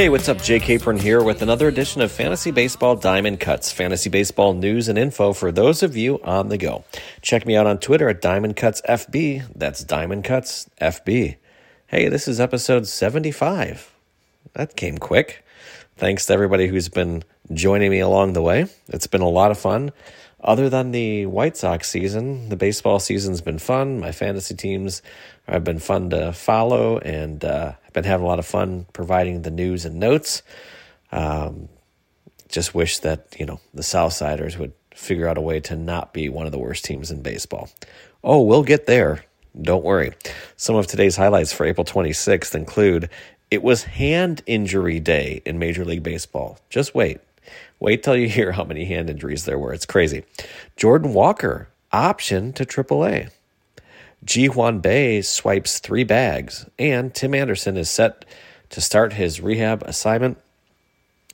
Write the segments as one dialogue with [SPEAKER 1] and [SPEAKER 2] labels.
[SPEAKER 1] Hey, what's up? Jake Capron here with another edition of Fantasy Baseball Diamond Cuts, fantasy baseball news and info for those of you on the go. Check me out on Twitter at Diamond Cuts FB. That's Diamond Cuts FB. Hey, this is episode 75. That came quick. Thanks to everybody who's been joining me along the way. It's been a lot of fun. Other than the White Sox season, the baseball season's been fun. My fantasy teams have been fun to follow, and uh, I've been having a lot of fun providing the news and notes. Um, just wish that you know the Southsiders would figure out a way to not be one of the worst teams in baseball. Oh, we'll get there. Don't worry. Some of today's highlights for April 26th include it was hand injury day in Major League Baseball. Just wait. Wait till you hear how many hand injuries there were. It's crazy. Jordan Walker, option to AAA. Ji Hwan Bae swipes three bags, and Tim Anderson is set to start his rehab assignment,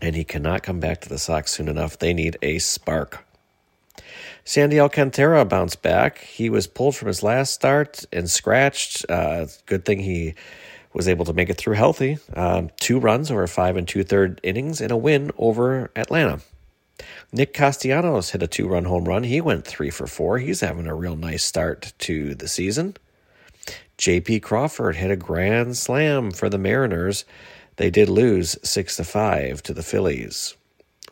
[SPEAKER 1] and he cannot come back to the Sox soon enough. They need a spark. Sandy Alcantara bounced back. He was pulled from his last start and scratched. Uh, good thing he was able to make it through healthy. Um, two runs over five and two third innings and a win over Atlanta. Nick Castellanos hit a two run home run. He went three for four. He's having a real nice start to the season. JP Crawford hit a grand slam for the Mariners. They did lose six to five to the Phillies.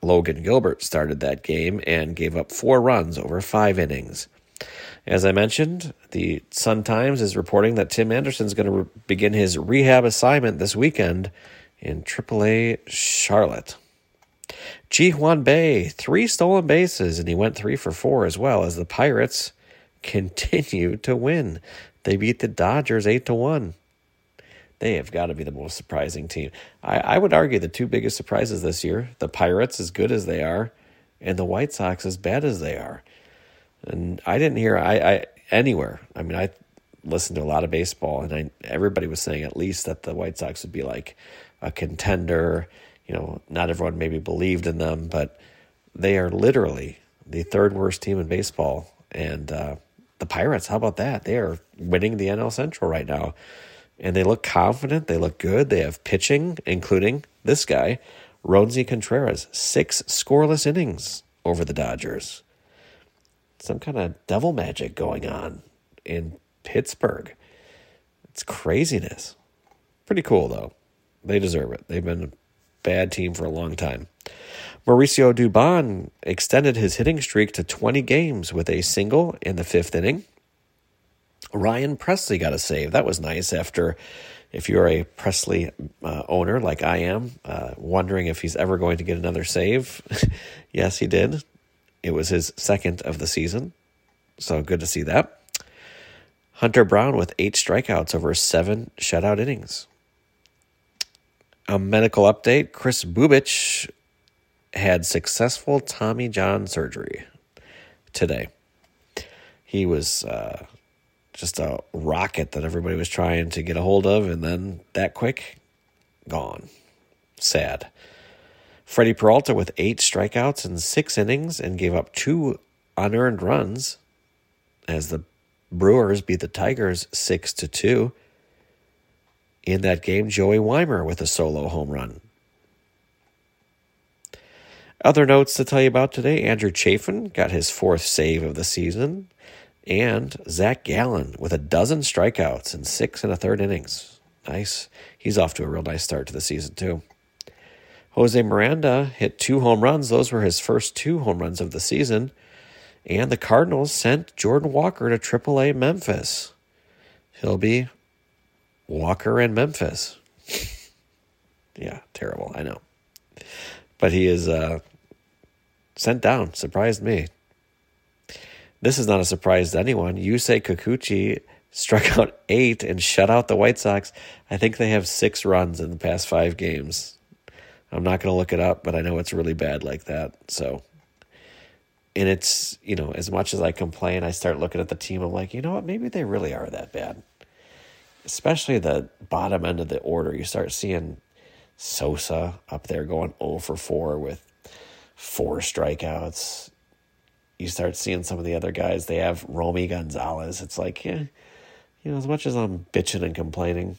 [SPEAKER 1] Logan Gilbert started that game and gave up four runs over five innings. As I mentioned, the Sun Times is reporting that Tim Anderson is going to re- begin his rehab assignment this weekend in AAA Charlotte. Ji Hwan Bae, three stolen bases, and he went three for four as well as the Pirates continue to win. They beat the Dodgers eight to one. They have got to be the most surprising team. I, I would argue the two biggest surprises this year: the Pirates, as good as they are, and the White Sox, as bad as they are. And I didn't hear I, I anywhere. I mean, I listened to a lot of baseball, and I, everybody was saying at least that the White Sox would be like a contender. You know, not everyone maybe believed in them, but they are literally the third worst team in baseball. And uh, the Pirates, how about that? They are winning the NL Central right now, and they look confident. They look good. They have pitching, including this guy, Roansy Contreras, six scoreless innings over the Dodgers some kind of devil magic going on in Pittsburgh. It's craziness. Pretty cool, though. They deserve it. They've been a bad team for a long time. Mauricio Dubon extended his hitting streak to 20 games with a single in the fifth inning. Ryan Pressly got a save. That was nice after, if you're a Pressly uh, owner like I am, uh, wondering if he's ever going to get another save. yes, he did. It was his second of the season, so good to see that. Hunter Brown with eight strikeouts over seven shutout innings. A medical update Kris Bubic had successful Tommy John surgery today. He was uh, just a rocket that everybody was trying to get a hold of, and then that quick, gone. Sad. Freddie Peralta with eight strikeouts in six innings and gave up two unearned runs as the Brewers beat the Tigers six to two. In that game, Joey Wiemer with a solo home run. Other notes to tell you about today Andrew Chafin got his fourth save of the season, and Zach Gallen with a dozen strikeouts in six and a third innings. Nice. He's off to a real nice start to the season, too. Jose Miranda hit two home runs. Those were his first two home runs of the season. And the Cardinals sent Jordan Walker to AAA Memphis. He'll be Walker in Memphis. yeah, terrible, I know. But he is uh, sent down. Surprised me. This is not a surprise to anyone. Yusei Kikuchi struck out eight and shut out the White Sox. I think they have six runs in the past five games. I'm not going to look it up, but I know it's really bad like that. So And it's, you know, as much as I complain, I start looking at the team. I'm like, you know what? Maybe they really are that bad. Especially the bottom end of the order. You start seeing Sosa up there going 0 for 4 with four strikeouts. You start seeing some of the other guys. They have Romy Gonzalez. It's like, yeah, you know, as much as I'm bitching and complaining,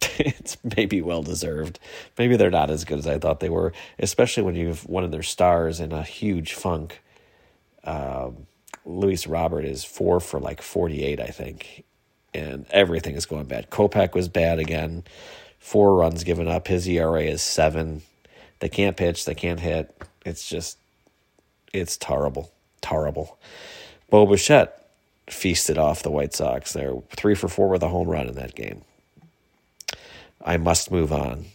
[SPEAKER 1] it's maybe well deserved. Maybe they're not as good as I thought they were, especially when you've one of their stars in a huge funk. Um, Luis Robert is four for like 48, I think, and everything is going bad. Kopech was bad again, four runs given up. His ERA is seven. They can't pitch, they can't hit. It's just, it's terrible, terrible. Bo Bichette feasted off the White Sox. They're three for four with a home run in that game. I must move on.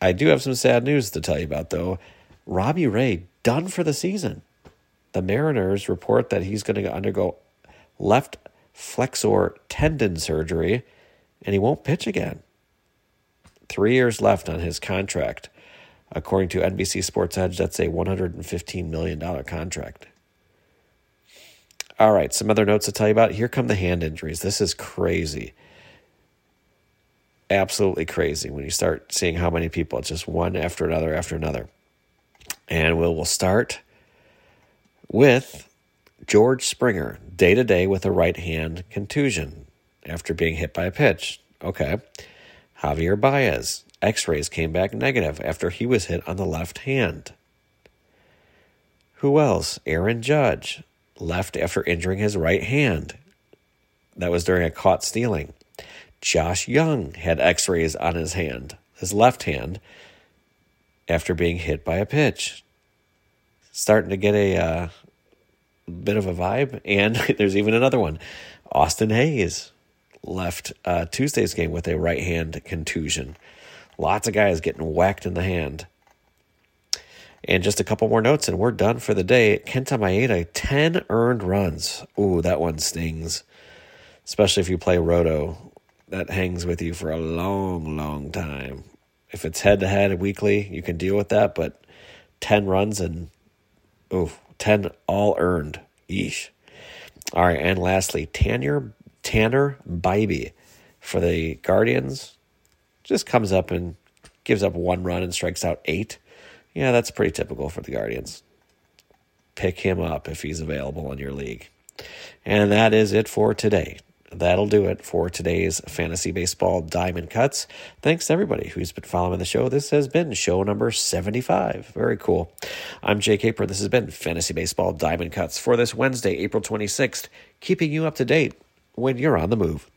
[SPEAKER 1] I do have some sad news to tell you about, though. Robbie Ray done for the season. The Mariners report that he's going to undergo left flexor tendon surgery and he won't pitch again. Three years left on his contract. According to NBC Sports Edge, that's a $115 million contract. All right, some other notes to tell you about. Here come the hand injuries. This is crazy absolutely crazy when you start seeing how many people. It's just one after another after another. And we'll, we'll start with George Springer, day to day with a right hand contusion after being hit by a pitch. Okay. Javier Baez, x rays came back negative after he was hit on the left hand. Who else? Aaron Judge left after injuring his right hand. That was during a caught stealing. Josh Jung had x rays on his hand, his left hand, after being hit by a pitch. Starting to get a uh, bit of a vibe. And there's even another one. Austin Hays left uh, Tuesday's game with a right hand contusion. Lots of guys getting whacked in the hand. And just a couple more notes, and we're done for the day. Kenta Maeda, 10 earned runs. Ooh, that one stings, especially if you play Roto that hangs with you for a long, long time. If it's head to head weekly, you can deal with that, but 10 runs and ooh, 10 all earned. Yeesh. All right, and lastly, Tanner Tanner Bibee for the Guardians just comes up and gives up one run and strikes out eight. Yeah, that's pretty typical for the Guardians. Pick him up if he's available in your league. And that is it for today that'll do it for today's fantasy baseball diamond cuts. Thanks to everybody who's been following the show. This has been show number 75. Very cool. I'm Jake Caper. This has been fantasy baseball diamond cuts for this Wednesday, April 26th, keeping you up to date when you're on the move.